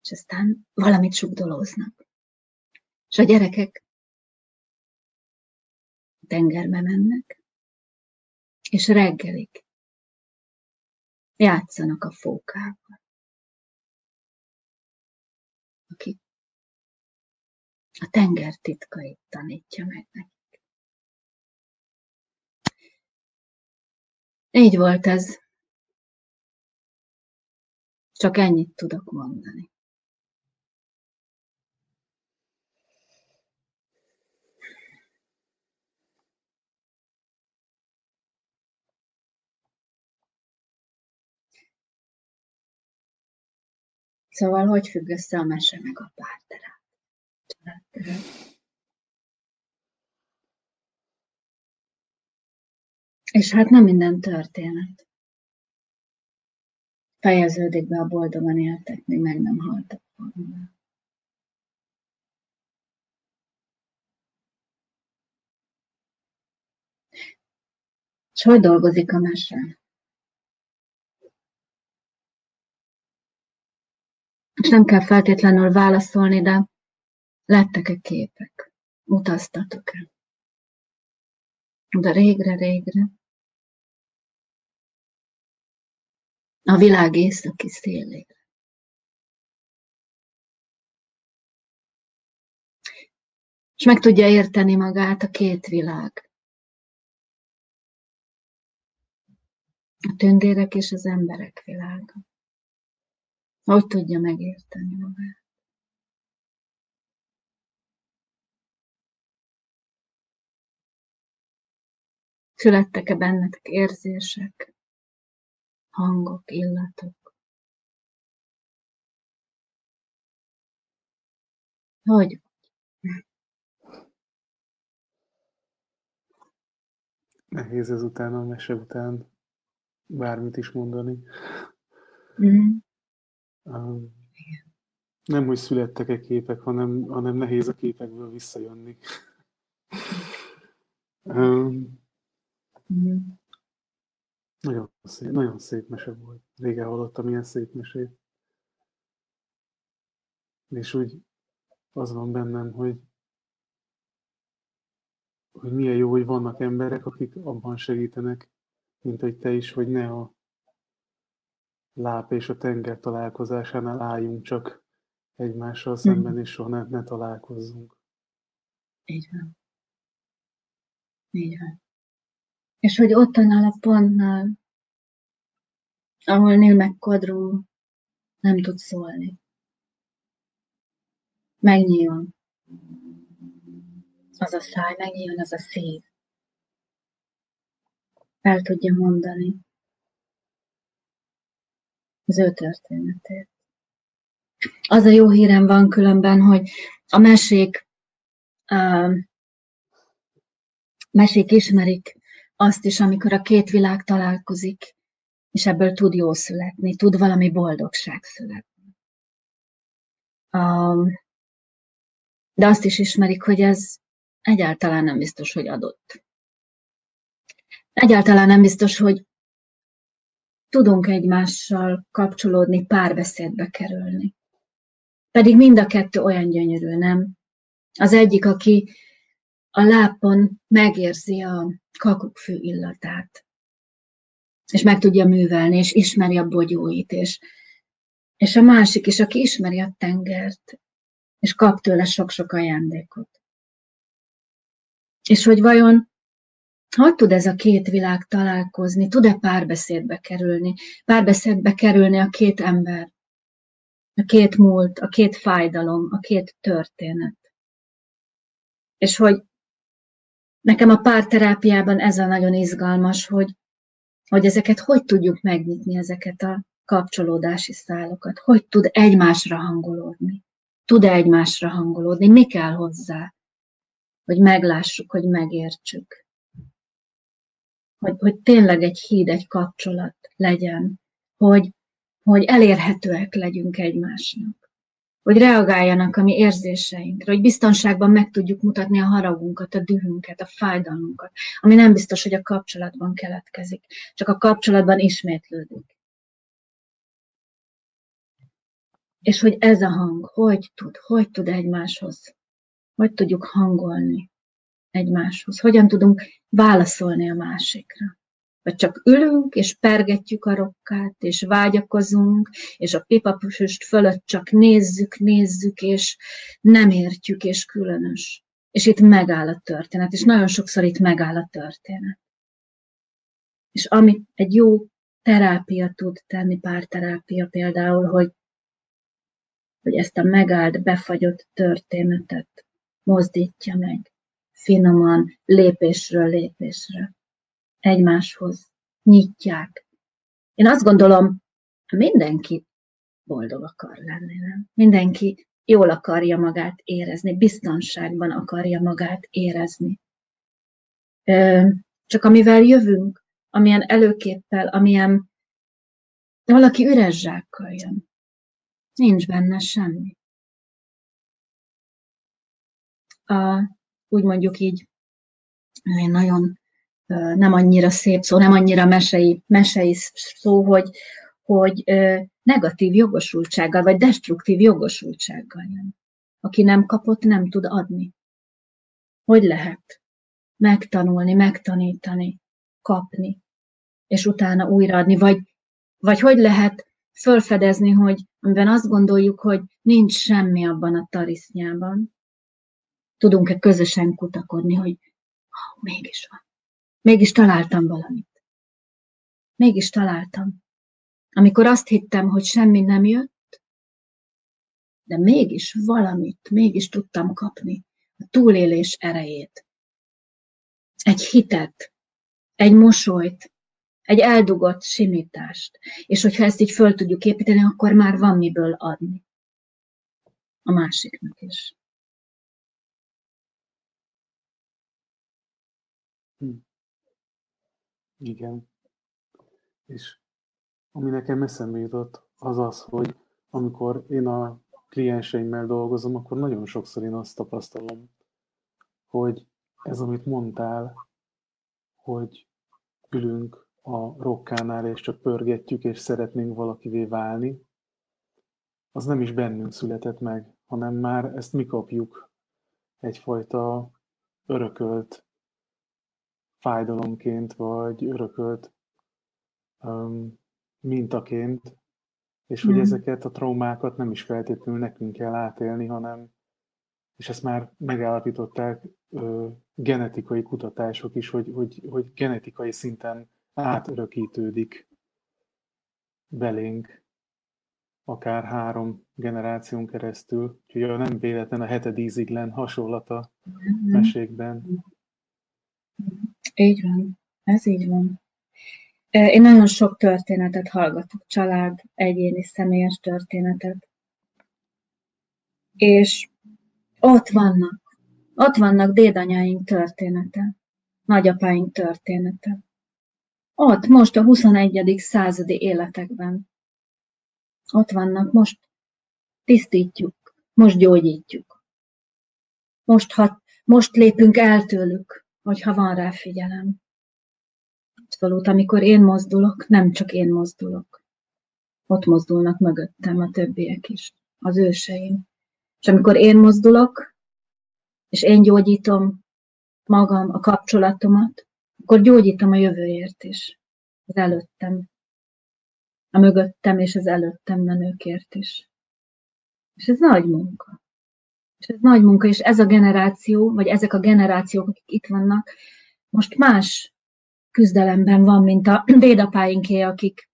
És aztán valamit sugdolóznak. És a gyerekek tengerbe mennek, és reggelig játszanak a fókával, aki a tenger titkait tanítja meg nekik. Így volt ez csak ennyit tudok mondani. Szóval hogy függ össze a mese meg a párterát? És hát nem minden történet fejeződik be a boldogan éltek, még meg nem haltak volna. És hogy dolgozik a mese? És nem kell feltétlenül válaszolni, de lettek-e képek? Utaztatok-e? De régre-régre a világ északi szélére. És meg tudja érteni magát a két világ. A tündérek és az emberek világa. Hogy tudja megérteni magát? Születtek-e bennetek érzések? hangok, illatok. Hogy? Nehéz ez után, a mese után bármit is mondani. Mm. Nem, hogy születtek-e képek, hanem, hanem nehéz a képekből visszajönni. um, Mm. nagyon, szép, nagyon szép mese volt. Régen hallottam ilyen szép mesét. És úgy az van bennem, hogy, hogy milyen jó, hogy vannak emberek, akik abban segítenek, mint hogy te is, hogy ne a láp és a tenger találkozásánál álljunk csak egymással szemben, és soha ne, ne találkozzunk. Így van. Így van. És hogy ott annál a pontnál, ahol Neil McCodrum nem tud szólni. Megnyíljon. Az a száj, megnyíljon az a szív. El tudja mondani az ő történetét. Az a jó hírem van különben, hogy a mesék, a mesék ismerik azt is, amikor a két világ találkozik, és ebből tud jó születni, tud valami boldogság születni. De azt is ismerik, hogy ez egyáltalán nem biztos, hogy adott. Egyáltalán nem biztos, hogy tudunk egymással kapcsolódni, párbeszédbe kerülni. Pedig mind a kettő olyan gyönyörű, nem? Az egyik, aki a lápon megérzi a kakukkfű illatát, és meg tudja művelni, és ismeri a bogyóit, és, és a másik is, aki ismeri a tengert, és kap tőle sok-sok ajándékot. És hogy vajon hogy tud ez a két világ találkozni, tud-e párbeszédbe kerülni, párbeszédbe kerülni a két ember, a két múlt, a két fájdalom, a két történet. És hogy nekem a párterápiában ez a nagyon izgalmas, hogy, hogy ezeket hogy tudjuk megnyitni, ezeket a kapcsolódási szálokat, hogy tud egymásra hangolódni, tud-e egymásra hangolódni, mi kell hozzá, hogy meglássuk, hogy megértsük hogy, hogy tényleg egy híd, egy kapcsolat legyen, hogy, hogy elérhetőek legyünk egymásnak, hogy reagáljanak a mi érzéseinkre, hogy biztonságban meg tudjuk mutatni a haragunkat, a dühünket, a fájdalmunkat, ami nem biztos, hogy a kapcsolatban keletkezik, csak a kapcsolatban ismétlődik. És hogy ez a hang hogy tud, hogy tud egymáshoz, hogy tudjuk hangolni egymáshoz, hogyan tudunk válaszolni a másikra. Vagy csak ülünk, és pergetjük a rokkát, és vágyakozunk, és a pipafüst fölött csak nézzük, nézzük, és nem értjük, és különös. És itt megáll a történet, és nagyon sokszor itt megáll a történet. És ami egy jó terápia tud tenni, párterápia például, hogy, hogy ezt a megállt, befagyott történetet mozdítja meg finoman, lépésről lépésre egymáshoz nyitják. Én azt gondolom, mindenki boldog akar lenni, nem? Mindenki jól akarja magát érezni, biztonságban akarja magát érezni. Csak amivel jövünk, amilyen előképpel, amilyen valaki üres zsákkal jön, nincs benne semmi. A úgy mondjuk így nagyon nem annyira szép szó, nem annyira mesei, mesei szó, hogy, hogy negatív jogosultsággal, vagy destruktív jogosultsággal jön. Aki nem kapott, nem tud adni. Hogy lehet megtanulni, megtanítani, kapni, és utána újraadni, vagy, vagy hogy lehet fölfedezni, hogy amiben azt gondoljuk, hogy nincs semmi abban a tarisznyában, tudunk-e közösen kutakodni, hogy oh, mégis van. Mégis találtam valamit. Mégis találtam. Amikor azt hittem, hogy semmi nem jött, de mégis valamit, mégis tudtam kapni, a túlélés erejét. Egy hitet, egy mosolyt, egy eldugott simítást. És hogyha ezt így föl tudjuk építeni, akkor már van miből adni a másiknak is. Hm. Igen. És ami nekem eszembe jutott, az az, hogy amikor én a klienseimmel dolgozom, akkor nagyon sokszor én azt tapasztalom, hogy ez, amit mondtál, hogy ülünk a rokkánál, és csak pörgetjük, és szeretnénk valakivé válni, az nem is bennünk született meg, hanem már ezt mi kapjuk egyfajta örökölt fájdalomként, vagy örökölt um, mintaként, és hogy mm. ezeket a traumákat nem is feltétlenül nekünk kell átélni, hanem, és ezt már megállapították ö, genetikai kutatások is, hogy, hogy, hogy genetikai szinten átörökítődik belénk akár három generáción keresztül. Úgyhogy nem véletlen a hetedíziglen hasonlata mm. mesékben. Így van, ez így van. Én nagyon sok történetet hallgatok, család, egyéni, személyes történetet. És ott vannak, ott vannak dédanyáink története, nagyapáink története. Ott, most a 21. századi életekben. Ott vannak, most tisztítjuk, most gyógyítjuk. Most, ha, most lépünk el tőlük, hogyha van rá figyelem. Abszolút, amikor én mozdulok, nem csak én mozdulok. Ott mozdulnak mögöttem a többiek is, az őseim. És amikor én mozdulok, és én gyógyítom magam, a kapcsolatomat, akkor gyógyítom a jövőért is, az előttem, a mögöttem és az előttem menőkért is. És ez nagy munka. És ez nagy munka, és ez a generáció, vagy ezek a generációk, akik itt vannak, most más küzdelemben van, mint a dédapáinké, akik,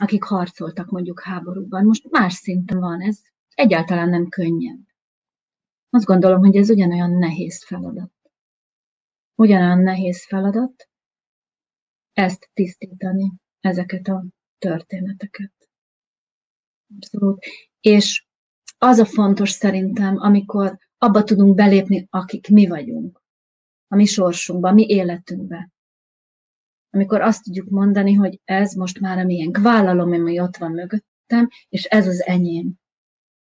akik harcoltak mondjuk háborúban. Most más szinten van, ez egyáltalán nem könnyebb. Azt gondolom, hogy ez ugyanolyan nehéz feladat. Ugyanolyan nehéz feladat ezt tisztítani, ezeket a történeteket. Abszolút. És az a fontos szerintem, amikor abba tudunk belépni, akik mi vagyunk, a mi sorsunkba, a mi életünkbe, amikor azt tudjuk mondani, hogy ez most már a miénk, vállalom, ami ott van mögöttem, és ez az enyém.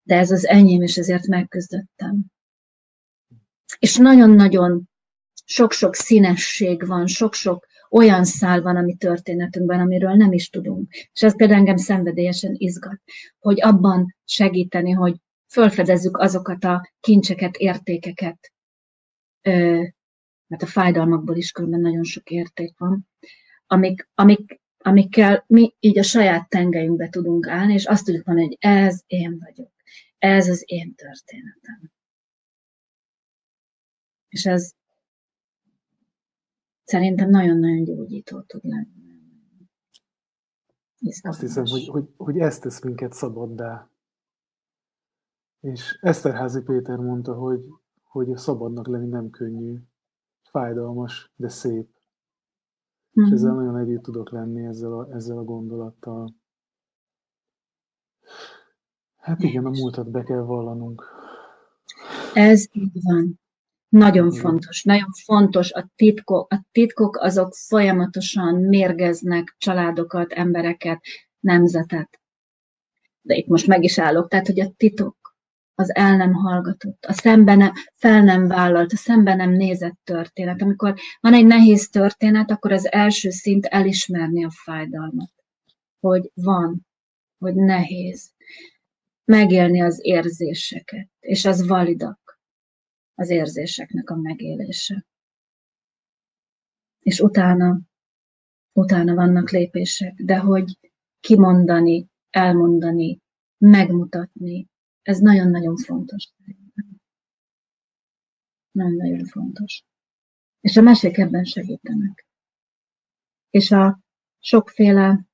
De ez az enyém, és ezért megküzdöttem. És nagyon-nagyon sok-sok színesség van, sok-sok olyan szál van a mi történetünkben, amiről nem is tudunk. És ez például engem szenvedélyesen izgat, hogy abban segíteni, hogy fölfedezzük azokat a kincseket, értékeket, mert a fájdalmakból is különben nagyon sok érték van, amik, amik, amikkel mi így a saját tengelyünkbe tudunk állni, és azt tudjuk mondani, hogy ez én vagyok, ez az én történetem. És ez szerintem nagyon-nagyon gyógyító tud lenni. Izgalmas. Azt hiszem, hogy, hogy, hogy ezt tesz minket szabaddá. És Eszterházi Péter mondta, hogy, hogy szabadnak lenni nem könnyű, fájdalmas, de szép. Mm-hmm. És ezzel mhm. nagyon együtt tudok lenni ezzel a, ezzel a gondolattal. Hát igen, a múltat be kell vallanunk. Ez így van. Nagyon igen. fontos, nagyon fontos. A titkok, a titkok azok folyamatosan mérgeznek családokat, embereket, nemzetet. De itt most meg is állok. Tehát, hogy a titok az el nem hallgatott, a szembe nem, fel nem vállalt, a szembe nem nézett történet. Amikor van egy nehéz történet, akkor az első szint elismerni a fájdalmat, hogy van, hogy nehéz. Megélni az érzéseket, és az validak az érzéseknek a megélése. És utána, utána vannak lépések, de hogy kimondani, elmondani, megmutatni, ez nagyon-nagyon fontos. Nagyon-nagyon fontos. És a mesék ebben segítenek. És a sokféle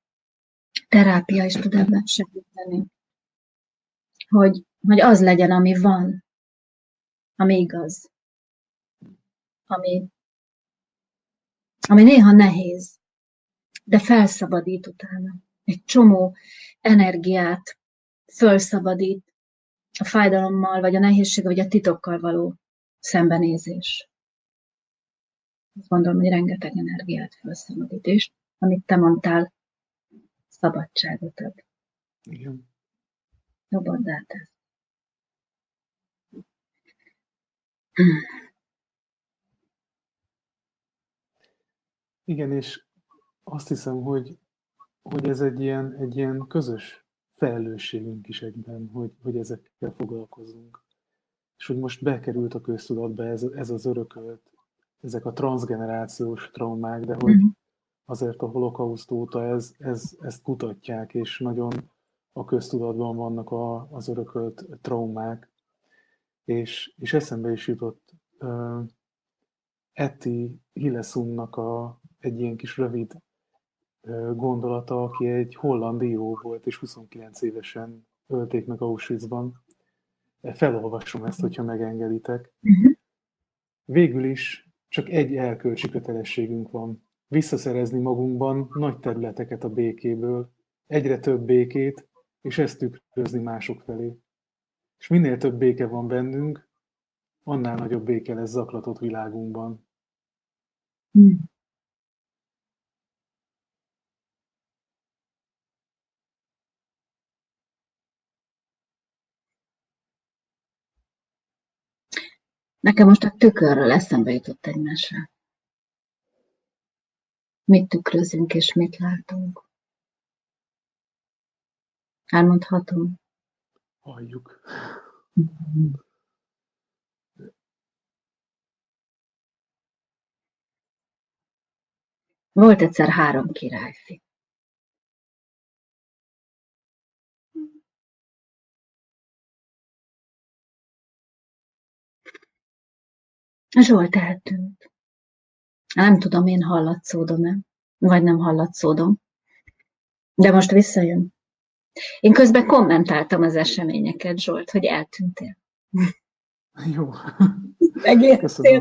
terápia is tud ebben segíteni. Hogy, hogy az legyen, ami van, ami igaz, ami, ami néha nehéz, de felszabadít utána. Egy csomó energiát felszabadít a fájdalommal, vagy a nehézség, vagy a titokkal való szembenézés. Azt gondolom, hogy rengeteg energiát felszabadít, és amit te mondtál, szabadságot ad. Igen. Szabaddá tesz. Igen, és azt hiszem, hogy, hogy ez egy ilyen, egy ilyen közös felelősségünk is egyben, hogy, hogy ezekkel foglalkozunk. És hogy most bekerült a köztudatba ez, ez az örökölt, ezek a transgenerációs traumák, de hogy mhm. azért a holokauszt óta ez, ez, ezt kutatják, és nagyon a köztudatban vannak a, az örökölt traumák. És, és eszembe is jutott uh, Eti Hillesumnak a, egy ilyen kis rövid gondolata, aki egy holland író volt, és 29 évesen ölték meg Auschwitzban. Felolvasom ezt, hogyha megengeditek. Uh-huh. Végül is csak egy elkölcsi kötelességünk van. Visszaszerezni magunkban nagy területeket a békéből, egyre több békét, és ezt tükrözni mások felé. És minél több béke van bennünk, annál nagyobb béke lesz zaklatott világunkban. Hmm. Nekem most a tükörről eszembe jutott egy mese. Mit tükrözünk és mit látunk? Elmondhatom? Halljuk. Volt egyszer három királyfi. Zsolt eltűnt. Nem tudom, én hallatszódom-e, vagy nem hallatszódom. De most visszajön. Én közben kommentáltam az eseményeket, Zsolt, hogy eltűntél. Jó. Megértél.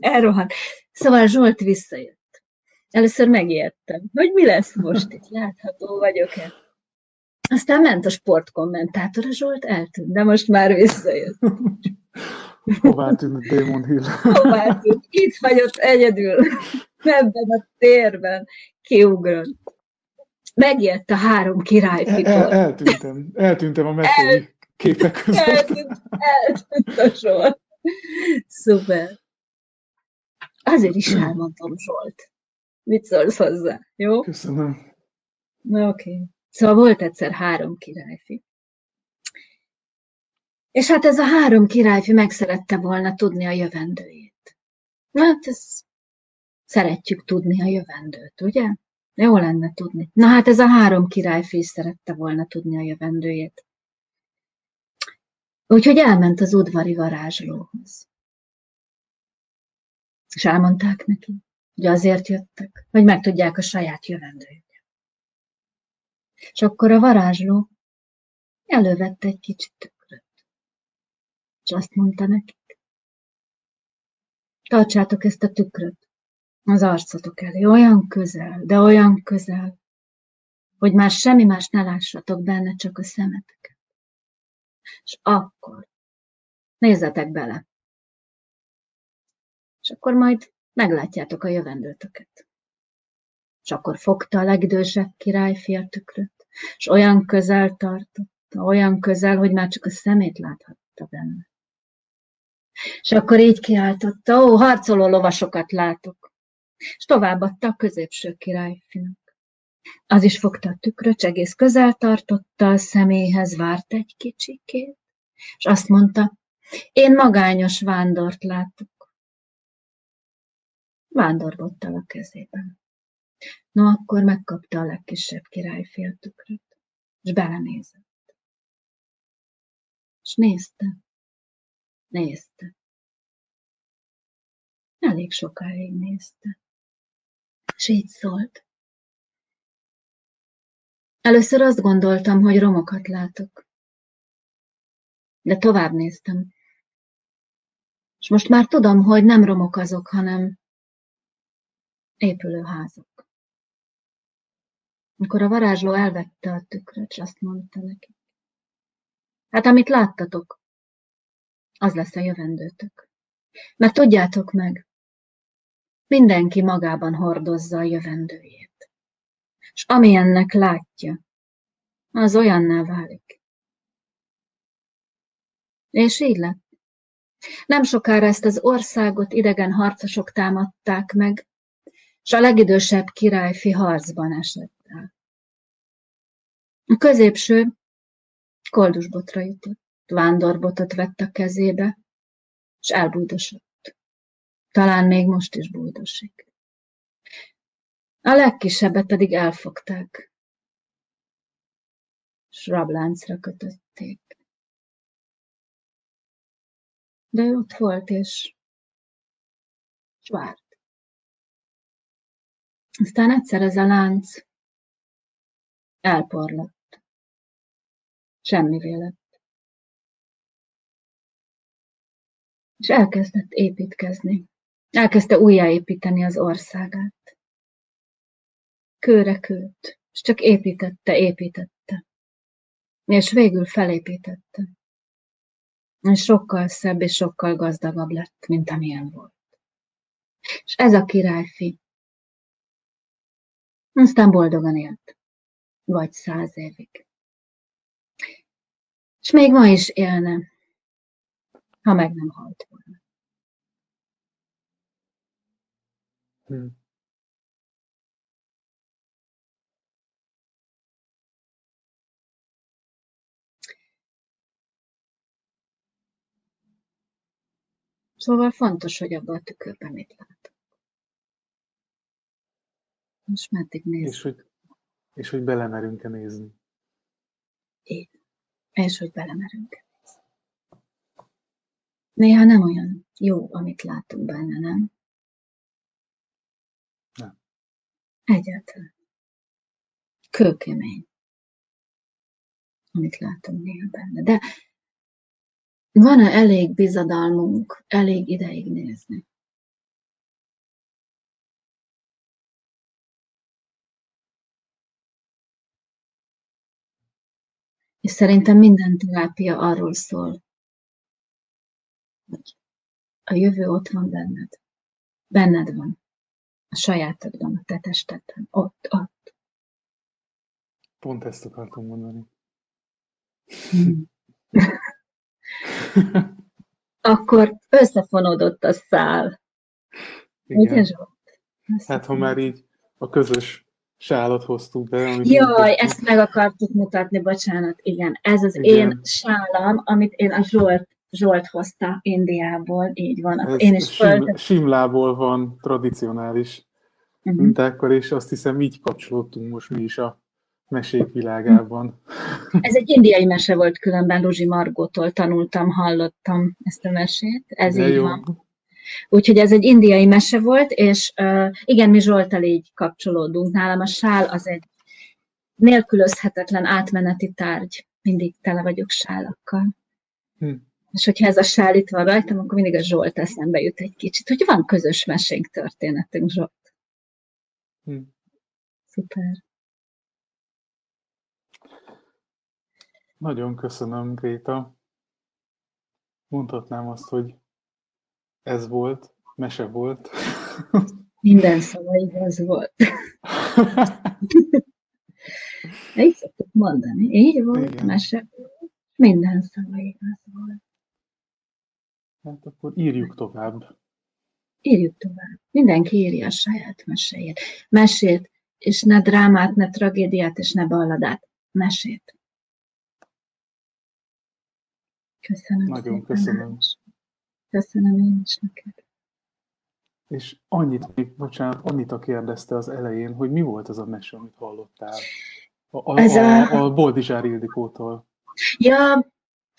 Elrohadt. Szóval Zsolt visszajött. Először megijedtem, hogy mi lesz most itt, látható vagyok-e. Aztán ment a sportkommentátor, a Zsolt eltűnt, de most már visszajött. Hová tűnt Damon Hill? Hová tűnt? Itt hagyott egyedül, ebben a térben, kiugrott. Megijedt a három királyfikor. El, el, eltűntem, eltűntem a metói el, képek között. Eltűnt, eltűnt a sor. Szuper. Azért is elmondtam Zsolt. Mit szólsz hozzá, jó? Köszönöm. Na oké. Okay. Szóval volt egyszer három királyfi. És hát ez a három királyfi meg szerette volna tudni a jövendőjét. Hát ez szeretjük tudni a jövendőt, ugye? Jó lenne tudni. Na hát ez a három királyfi is szerette volna tudni a jövendőjét. Úgyhogy elment az udvari varázslóhoz. És elmondták neki, hogy azért jöttek, hogy megtudják a saját jövendőjüket. És akkor a varázsló elővette egy kicsit és azt mondta nekik, tartsátok ezt a tükröt az arcotok elé, olyan közel, de olyan közel, hogy már semmi más ne lássatok benne, csak a szemeteket. És akkor nézzetek bele. És akkor majd meglátjátok a jövendőtöket. És akkor fogta a legidősebb királyfi a tükröt, és olyan közel tartotta, olyan közel, hogy már csak a szemét láthatta benne. És akkor így kiáltotta, ó, harcoló lovasokat látok. És továbbadta a középső királyfinak. Az is fogta a tükröt, egész közel tartotta a személyhez, várt egy kicsikét, és azt mondta, én magányos vándort látok. Vándorgottal a kezében. No, akkor megkapta a legkisebb királyfi a tükröt, és belenézett. És nézte, Nézte. Elég sokáig nézte. És így szólt. Először azt gondoltam, hogy romokat látok. De tovább néztem. És most már tudom, hogy nem romok azok, hanem épülő házak. Amikor a varázsló elvette a tükröt, és azt mondta neki. Hát amit láttatok, az lesz a jövendőtök. Mert tudjátok meg, mindenki magában hordozza a jövendőjét. És ami ennek látja, az olyanná válik. És így lett. Nem sokára ezt az országot idegen harcosok támadták meg, és a legidősebb királyfi harcban esett el. A középső koldusbotra jutott, vándorbotot vett a kezébe, és elbújdosott. Talán még most is bújdosik. A legkisebbet pedig elfogták, és rabláncra kötötték. De ő ott volt, és, és várt. Aztán egyszer ez a lánc elporlott. Semmi lett. És elkezdett építkezni. Elkezdte újjáépíteni az országát. Kőre kőt, és csak építette, építette. És végül felépítette. És sokkal szebb és sokkal gazdagabb lett, mint amilyen volt. És ez a királyfi aztán boldogan élt. Vagy száz évig. És még ma is élne, ha meg nem halt volna. Hmm. Szóval fontos, hogy abban a tükörben mit lát. Most meddig néz? És hogy, és hogy belemerünk-e nézni. Így. És hogy belemerünk-e. Néha nem olyan jó, amit látunk benne, nem? Nem. Egyáltalán. Kőkemény, amit látunk néha benne. De van-e elég bizadalmunk elég ideig nézni? És szerintem minden terápia arról szól, hogy a jövő ott van benned. Benned van. A sajátodban, a te testedben. Ott, ott. Pont ezt akartam mondani. Hmm. Akkor összefonódott a szál. Igen. Ugye, Hát, ha már így a közös sálat hoztunk be. Amit Jaj, ezt meg akartuk mutatni, bocsánat, igen. Ez az igen. én sálam, amit én a Zsolt, Zsolt hozta Indiából, így van. Ez én is sim. Simlából van tradicionális uh-huh. mintákkal, és azt hiszem így kapcsolódtunk most mi is a mesék világában. Ez egy indiai mese volt különben, Luzsi Margótól tanultam, hallottam ezt a mesét. Ez De így jó. van. Úgyhogy ez egy indiai mese volt, és uh, igen, mi Zsoltal így kapcsolódunk. Nálam a sál az egy nélkülözhetetlen átmeneti tárgy. Mindig tele vagyok sálakkal. Hm. És hogyha ez a sál itt van rajtam, akkor mindig a Zsolt eszembe jut egy kicsit, hogy van közös mesénk, történetünk, Zsolt. Hm. Szuper. Nagyon köszönöm, Gréta. Mondhatnám azt, hogy ez volt, mese volt. Minden szava igaz volt. Így szoktuk mondani. Így volt, Igen. mese volt, minden szava igaz volt. Hát akkor írjuk tovább. Írjuk tovább. Mindenki írja a saját meséjét. Mesét, és ne drámát, ne tragédiát, és ne balladát. Mesét. Köszönöm. Nagyon köszönöm. Köszönöm én is neked. És annyit, bocsánat, Anita kérdezte az elején, hogy mi volt az a mese, amit hallottál? A, a, Ez a, a, a Boldizsár Ildikótól. Ja,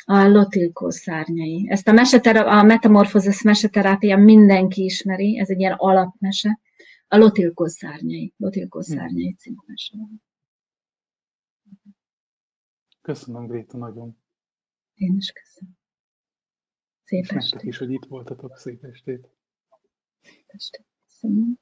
a lotilkó szárnyai. Ezt a, mesetera- a metamorfozis meseterápia mindenki ismeri, ez egy ilyen alapmese. A lotilkó szárnyai, lotilkó hm. szárnyai című mese. Köszönöm, Gréta, nagyon. Én is köszönöm. Szép estét. is, hogy itt voltatok. Szép estét. Szép estét. Köszönöm.